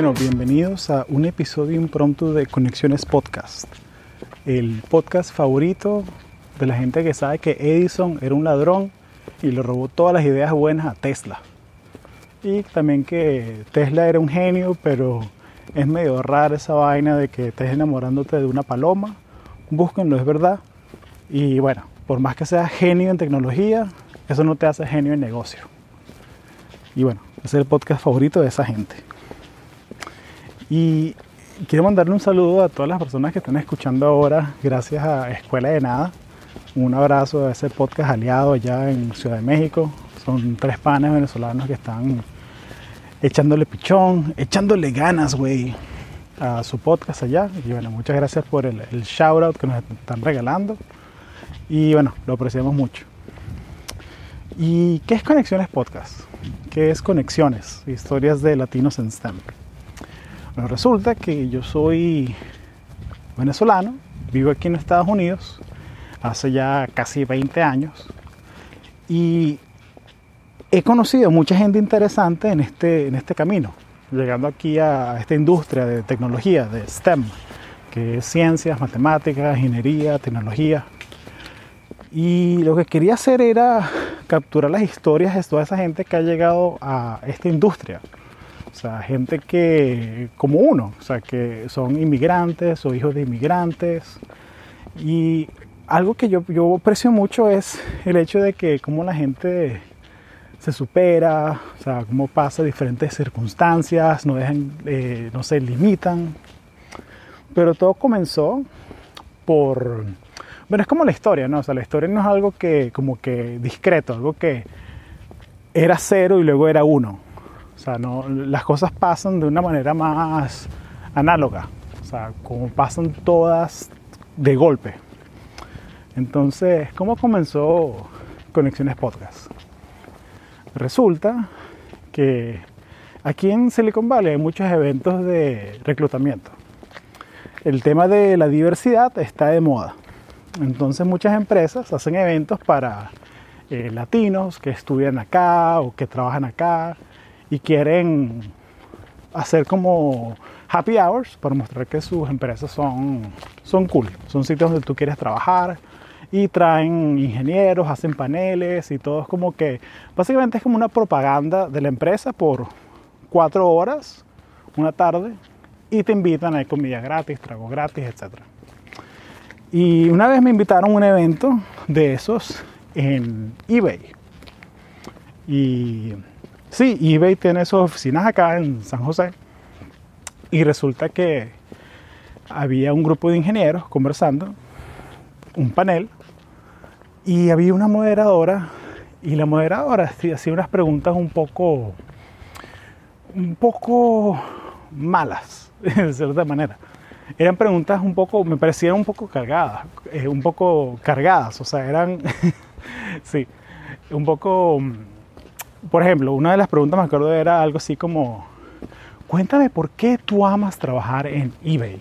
Bueno, bienvenidos a un episodio impromptu de Conexiones Podcast, el podcast favorito de la gente que sabe que Edison era un ladrón y le robó todas las ideas buenas a Tesla. Y también que Tesla era un genio, pero es medio rara esa vaina de que estés enamorándote de una paloma. Búsquenlo, es verdad. Y bueno, por más que seas genio en tecnología, eso no te hace genio en negocio. Y bueno, es el podcast favorito de esa gente. Y quiero mandarle un saludo a todas las personas que están escuchando ahora, gracias a Escuela de Nada. Un abrazo a ese podcast aliado allá en Ciudad de México. Son tres panes venezolanos que están echándole pichón, echándole ganas, güey, a su podcast allá. Y bueno, muchas gracias por el, el shout out que nos están regalando. Y bueno, lo apreciamos mucho. ¿Y qué es Conexiones Podcast? ¿Qué es Conexiones? Historias de latinos en STEM. Resulta que yo soy venezolano, vivo aquí en Estados Unidos hace ya casi 20 años y he conocido mucha gente interesante en este, en este camino, llegando aquí a esta industria de tecnología, de STEM, que es ciencias, matemáticas, ingeniería, tecnología. Y lo que quería hacer era capturar las historias de toda esa gente que ha llegado a esta industria. O sea, gente que, como uno, o sea, que son inmigrantes o hijos de inmigrantes. Y algo que yo, yo aprecio mucho es el hecho de que como la gente se supera, o sea, cómo pasa diferentes circunstancias, no, dejan, eh, no se limitan. Pero todo comenzó por bueno, es como la historia, ¿no? O sea, la historia no es algo que, como que discreto, algo que era cero y luego era uno. O sea, no, las cosas pasan de una manera más análoga. O sea, como pasan todas de golpe. Entonces, ¿cómo comenzó Conexiones Podcast? Resulta que aquí en Silicon Valley hay muchos eventos de reclutamiento. El tema de la diversidad está de moda. Entonces muchas empresas hacen eventos para eh, latinos que estudian acá o que trabajan acá y quieren hacer como happy hours para mostrar que sus empresas son, son cool, son sitios donde tú quieres trabajar y traen ingenieros, hacen paneles y todo es como que básicamente es como una propaganda de la empresa por cuatro horas, una tarde y te invitan a comida gratis, trago gratis, etcétera. Y una vez me invitaron a un evento de esos en eBay. Y sí, eBay tiene sus oficinas acá en San José. Y resulta que había un grupo de ingenieros conversando, un panel, y había una moderadora. Y la moderadora hacía unas preguntas un poco, un poco malas, de cierta manera eran preguntas un poco, me parecían un poco cargadas, eh, un poco cargadas, o sea, eran, sí, un poco, mm, por ejemplo, una de las preguntas me acuerdo era algo así como, cuéntame por qué tú amas trabajar en eBay.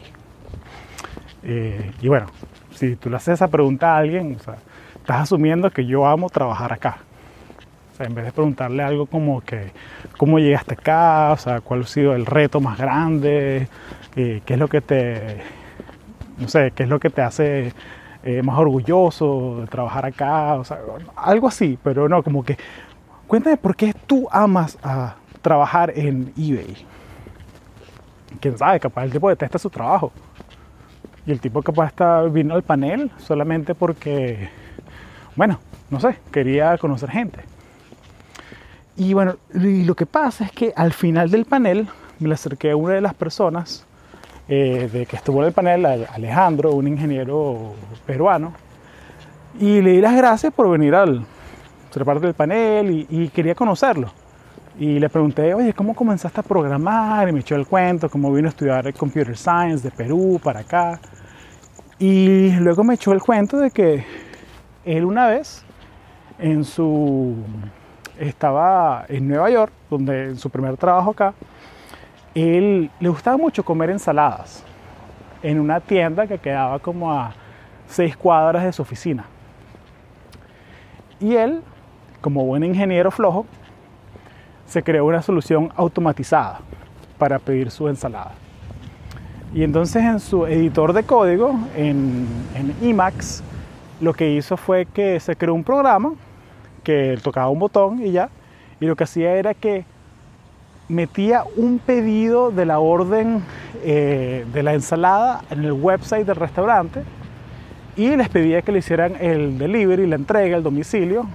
Eh, y bueno, si tú le haces esa pregunta a alguien, o sea, estás asumiendo que yo amo trabajar acá. O sea, en vez de preguntarle algo como que, ¿cómo llegaste acá? O sea, ¿cuál ha sido el reto más grande? qué es lo que te, no sé, qué es lo que te hace eh, más orgulloso de trabajar acá, o sea, algo así, pero no, como que cuéntame por qué tú amas a trabajar en eBay. Quién sabe, capaz el tipo detesta su trabajo. Y el tipo capaz está, vino al panel solamente porque, bueno, no sé, quería conocer gente. Y bueno, lo que pasa es que al final del panel me le acerqué a una de las personas eh, de que estuvo en el panel, Alejandro, un ingeniero peruano, y le di las gracias por venir al ser parte del panel y, quería conocerlo. Y le pregunté, oye, ¿cómo comenzaste a programar? Y me echó el cuento, cómo vino a estudiar Computer Science de Perú para acá. Y luego me echó el cuento de que él una vez en su estaba en Nueva York, donde en su primer trabajo acá, él le gustaba mucho comer ensaladas en una tienda que quedaba como a seis cuadras de su oficina. Y él, como buen ingeniero flojo, se creó una solución automatizada para pedir su ensalada. Y entonces en su editor de código, en, Emacs, lo que hizo fue que se creó un programa que tocaba un botón y ya, y lo que hacía era que metía un pedido de la orden eh, de la ensalada en el website del restaurante y les pedía que le hicieran el delivery, la entrega, el domicilio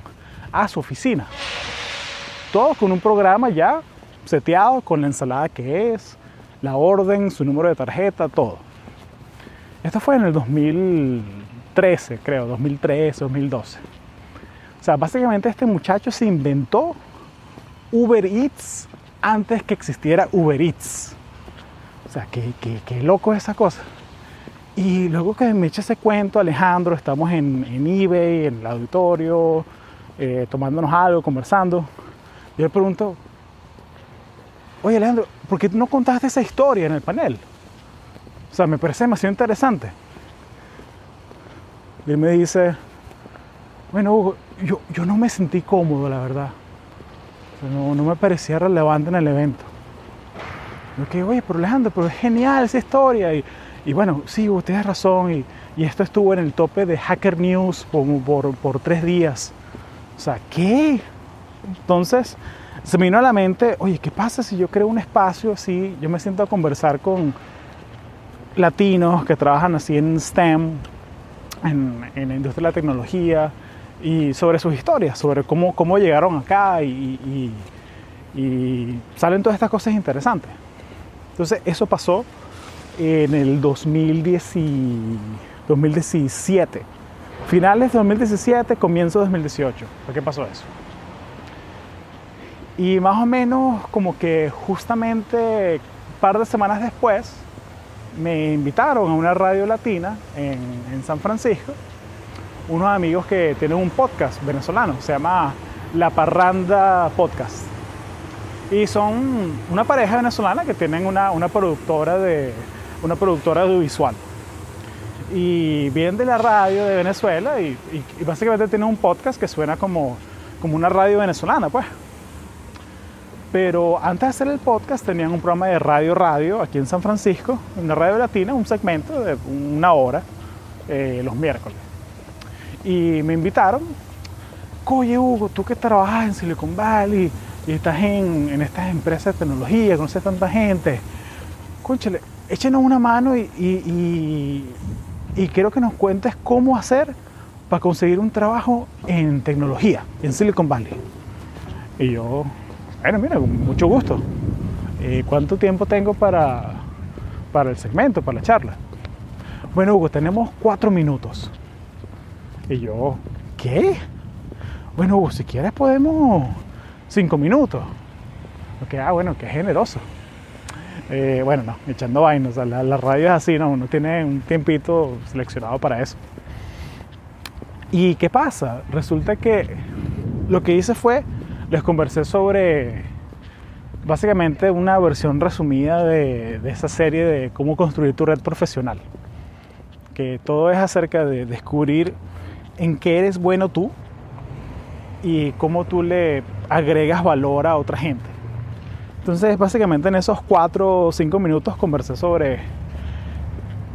a su oficina. Todo con un programa ya seteado con la ensalada que es, la orden, su número de tarjeta, todo. Esto fue en el 2013, creo, 2013, 2012. O sea, básicamente este muchacho se inventó Uber Eats antes que existiera Uber Eats. O sea, qué, qué, loco es esa cosa. Y luego que me echa ese cuento, Alejandro, estamos en, en eBay, en el auditorio, eh, tomándonos algo, conversando. Yo le pregunto, oye Alejandro, ¿por qué no contaste esa historia en el panel? O sea, me parece demasiado interesante. Y él me dice, bueno, Hugo, yo, yo no me sentí cómodo, la verdad no, me parecía relevante en el evento. Yo que, oye, pero Alejandro, pero es genial esa historia. Y, bueno, sí, usted tiene razón. Y, esto estuvo en el tope de Hacker News por, por, tres días. O sea, ¿qué? Entonces, se me vino a la mente, oye, ¿qué pasa si yo creo un espacio así? Yo me siento a conversar con latinos que trabajan así en STEM, en, en la industria de la tecnología, y sobre sus historias, sobre cómo, cómo llegaron acá y, salen todas estas cosas interesantes. Entonces eso pasó en el 2017. Finales de 2017, comienzo de 2018. ¿Por qué pasó eso? Y más o menos como que justamente un par de semanas después me invitaron a una radio latina en, San Francisco unos amigos que tienen un podcast venezolano, se llama La Parranda Podcast. Y son una pareja venezolana que tienen una, productora de una productora audiovisual. Y vienen de la radio de Venezuela y, básicamente tienen un podcast que suena como, como una radio venezolana, pues. Pero antes de hacer el podcast tenían un programa de radio radio aquí en San Francisco, una radio latina, un segmento de una hora eh, los miércoles y me invitaron. Oye, Hugo, tú que trabajas en Silicon Valley y estás en, estas empresas de tecnología, conoces tanta gente, conchale, échenos una mano y, quiero que nos cuentes cómo hacer para conseguir un trabajo en tecnología, en Silicon Valley. Y yo, bueno, mira, con mucho gusto. Eh, ¿Cuánto tiempo tengo para, para el segmento, para la charla? Bueno, Hugo, tenemos cuatro minutos. Y yo, ¿qué? Bueno, si quieres podemos cinco minutos. Que, ah, bueno, qué generoso. Eh, bueno, no, echando vainas. la, la, radio es así, ¿no? Uno tiene un tiempito seleccionado para eso. ¿Y qué pasa? Resulta que lo que hice fue, les conversé sobre básicamente una versión resumida de, de esa serie de cómo construir tu red profesional. Que todo es acerca de descubrir en qué eres bueno tú y cómo tú le agregas valor a otra gente. Entonces, básicamente en esos cuatro o cinco minutos conversé sobre,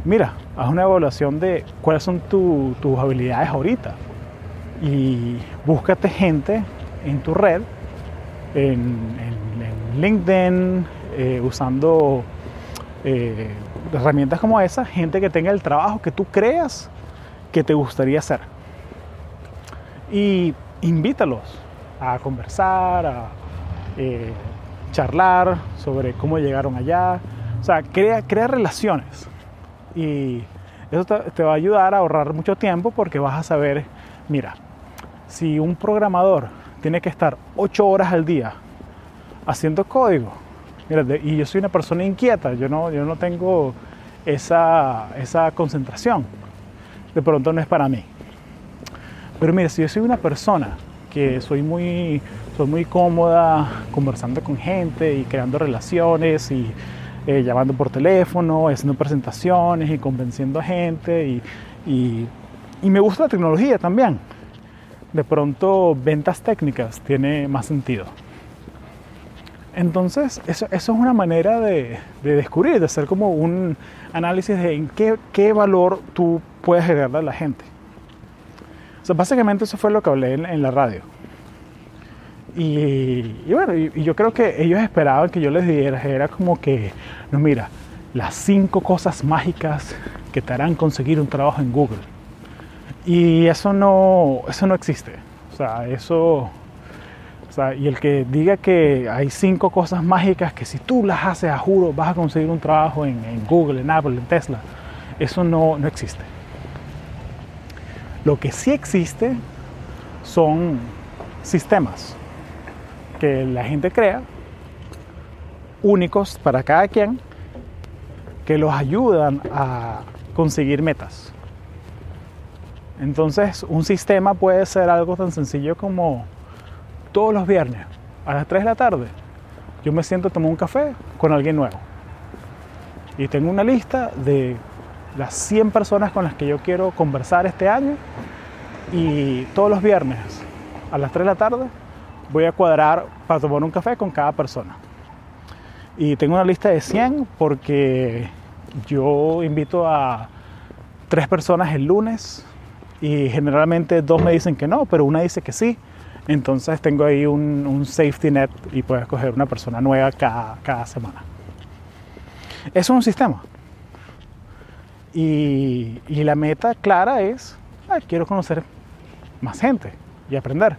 mira, haz una evaluación de cuáles son tus habilidades ahorita y búscate gente en tu red, en, LinkedIn, eh, usando eh, herramientas como esa, gente que tenga el trabajo que tú creas que te gustaría hacer. Y invítalos a conversar, a eh, charlar sobre cómo llegaron allá. O sea, crea, crea relaciones. Y eso te, va a ayudar a ahorrar mucho tiempo porque vas a saber, mira, si un programador tiene que estar ocho horas al día haciendo código, mira, y yo soy una persona inquieta, yo no, yo no tengo esa, esa concentración, de pronto no es para mí. Pero mira, si yo soy una persona que soy muy, soy muy cómoda conversando con gente y creando relaciones y eh, llamando por teléfono, haciendo presentaciones y convenciendo a gente y, me gusta la tecnología también. De pronto ventas técnicas tiene más sentido. Entonces, eso, eso es una manera de, de, descubrir, de hacer como un análisis de en qué, qué valor tú puedes agregarle a la gente. O sea, básicamente eso fue lo que hablé en, en la radio. Y, bueno, y, y, yo creo que ellos esperaban que yo les diera, era como que, no, mira, las cinco cosas mágicas que te harán conseguir un trabajo en Google. Y eso no, eso no existe. O sea, eso o sea, y el que diga que hay cinco cosas mágicas que si tú las haces a juro vas a conseguir un trabajo en, en Google, en Apple, en Tesla, eso no, no existe. Lo que sí existe son sistemas que la gente crea, únicos para cada quien, que los ayudan a conseguir metas. Entonces, un sistema puede ser algo tan sencillo como todos los viernes a las 3 de la tarde yo me siento a tomar un café con alguien nuevo. Y tengo una lista de las 100 personas con las que yo quiero conversar este año y todos los viernes a las 3 de la tarde voy a cuadrar para tomar un café con cada persona. Y tengo una lista de 100 porque yo invito a tres personas el lunes y generalmente dos me dicen que no, pero una dice que sí. Entonces tengo ahí un, safety net y puedo escoger una persona nueva cada, cada semana. Eso es un sistema. Y, y la meta clara es, ay, quiero conocer más gente y aprender.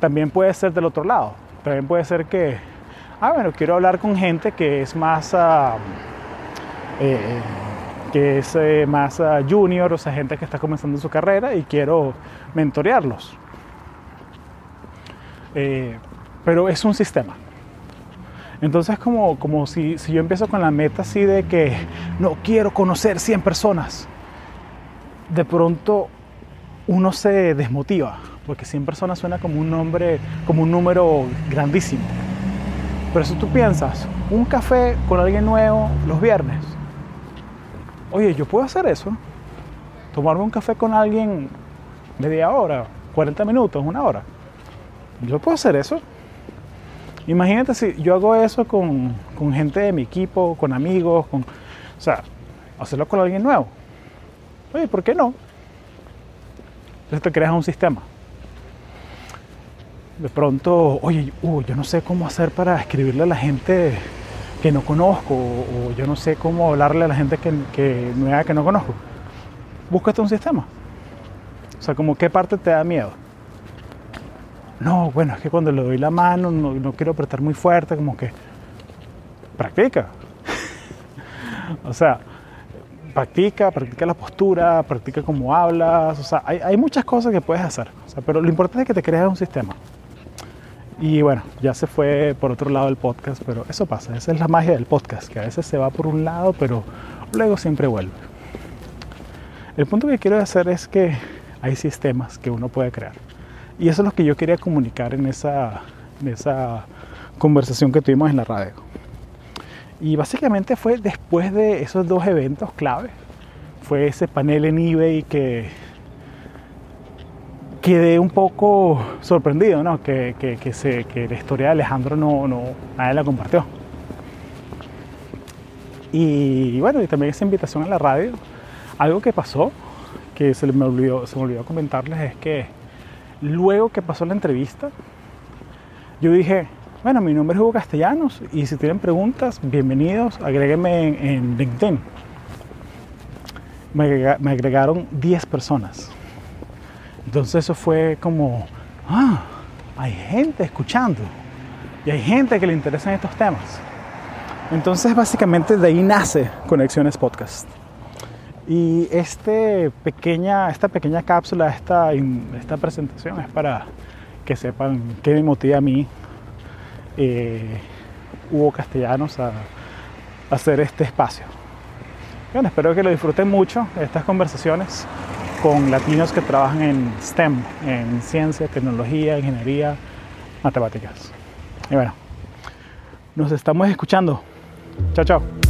También puede ser del otro lado. También puede ser que, ah, bueno, quiero hablar con gente que es más, uh, eh, que es eh, más uh, junior, o sea, gente que está comenzando su carrera y quiero mentorearlos. Eh, pero es un sistema. Entonces como, como si, si, yo empiezo con la meta así de que no quiero conocer 100 personas, de pronto uno se desmotiva, porque 100 personas suena como un nombre, como un número grandísimo. Pero si tú piensas, un café con alguien nuevo los viernes, oye, yo puedo hacer eso, tomarme un café con alguien media hora, 40 minutos, una hora yo puedo hacer eso. Imagínate si yo hago eso con, con, gente de mi equipo, con amigos, con, o sea, hacerlo con alguien nuevo. Oye, ¿por qué no? Entonces te creas un sistema. De pronto, oye, uh, yo no sé cómo hacer para escribirle a la gente que no conozco, o, yo no sé cómo hablarle a la gente que, que nueva que no conozco. Búscate un sistema. O sea, como qué parte te da miedo no, bueno, es que cuando le doy la mano no, no quiero apretar muy fuerte, como que practica. o sea, practica, practica la postura, practica cómo hablas, o sea, hay, hay, muchas cosas que puedes hacer, pero lo importante es que te creas un sistema. Y bueno, ya se fue por otro lado el podcast, pero eso pasa, esa es la magia del podcast, que a veces se va por un lado, pero luego siempre vuelve. El punto que quiero hacer es que hay sistemas que uno puede crear. Y eso es lo que yo quería comunicar en esa, en esa conversación que tuvimos en la radio. Y básicamente fue después de esos dos eventos clave. Fue ese panel en eBay que quedé un poco sorprendido, ¿no? Que, que, que, la historia de Alejandro no, no, nadie la compartió. Y bueno, y también esa invitación a la radio. Algo que pasó, que se me olvidó, se me olvidó comentarles, es que luego que pasó la entrevista, yo dije, bueno, mi nombre es Hugo Castellanos y si tienen preguntas, bienvenidos, agréguenme en, en LinkedIn. Me, agregaron 10 personas. Entonces eso fue como, ah, hay gente escuchando y hay gente que le interesan estos temas. Entonces básicamente de ahí nace Conexiones Podcast. Y este pequeña, esta pequeña cápsula, esta, esta presentación es para que sepan qué me motiva a mí, eh, Hugo Castellanos, a, a hacer este espacio. Bueno, espero que lo disfruten mucho, estas conversaciones con latinos que trabajan en STEM, en ciencia, tecnología, ingeniería, matemáticas. Y bueno, nos estamos escuchando. Chao, chao.